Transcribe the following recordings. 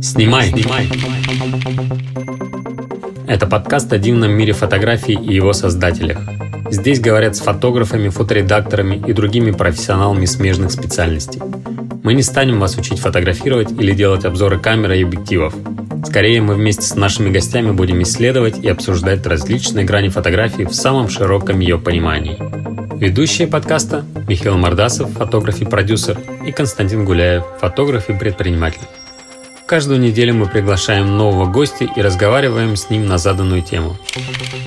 Снимай, снимай. Это подкаст о дивном мире фотографий и его создателях. Здесь говорят с фотографами, фоторедакторами и другими профессионалами смежных специальностей. Мы не станем вас учить фотографировать или делать обзоры камеры и объективов. Скорее, мы вместе с нашими гостями будем исследовать и обсуждать различные грани фотографии в самом широком ее понимании. Ведущие подкаста Михаил Мордасов, фотограф и продюсер, и Константин Гуляев, фотограф и предприниматель. Каждую неделю мы приглашаем нового гостя и разговариваем с ним на заданную тему.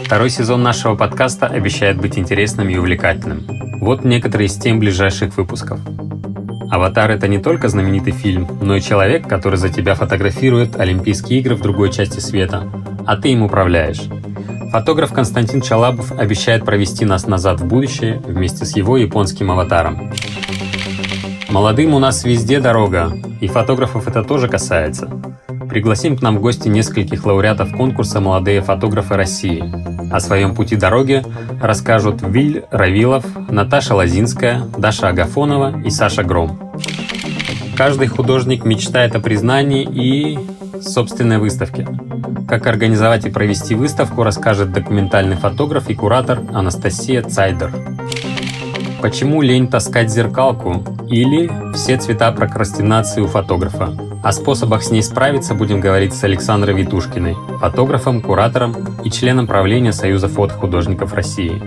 Второй сезон нашего подкаста обещает быть интересным и увлекательным. Вот некоторые из тем ближайших выпусков. «Аватар» — это не только знаменитый фильм, но и человек, который за тебя фотографирует Олимпийские игры в другой части света, а ты им управляешь. Фотограф Константин Чалабов обещает провести нас назад в будущее вместе с его японским аватаром. Молодым у нас везде дорога, и фотографов это тоже касается. Пригласим к нам в гости нескольких лауреатов конкурса «Молодые фотографы России». О своем пути дороги расскажут Виль Равилов, Наташа Лазинская, Даша Агафонова и Саша Гром. Каждый художник мечтает о признании и собственной выставке. Как организовать и провести выставку, расскажет документальный фотограф и куратор Анастасия Цайдер. Почему лень таскать зеркалку? Или все цвета прокрастинации у фотографа? О способах с ней справиться будем говорить с Александрой Витушкиной, фотографом, куратором и членом правления Союза фотохудожников России.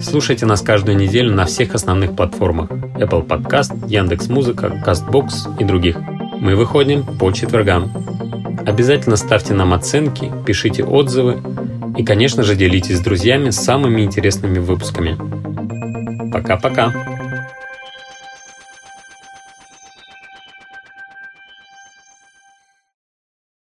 Слушайте нас каждую неделю на всех основных платформах Apple Podcast, Яндекс.Музыка, Castbox и других. Мы выходим по четвергам. Обязательно ставьте нам оценки, пишите отзывы и, конечно же, делитесь с друзьями самыми интересными выпусками. Пока-пока!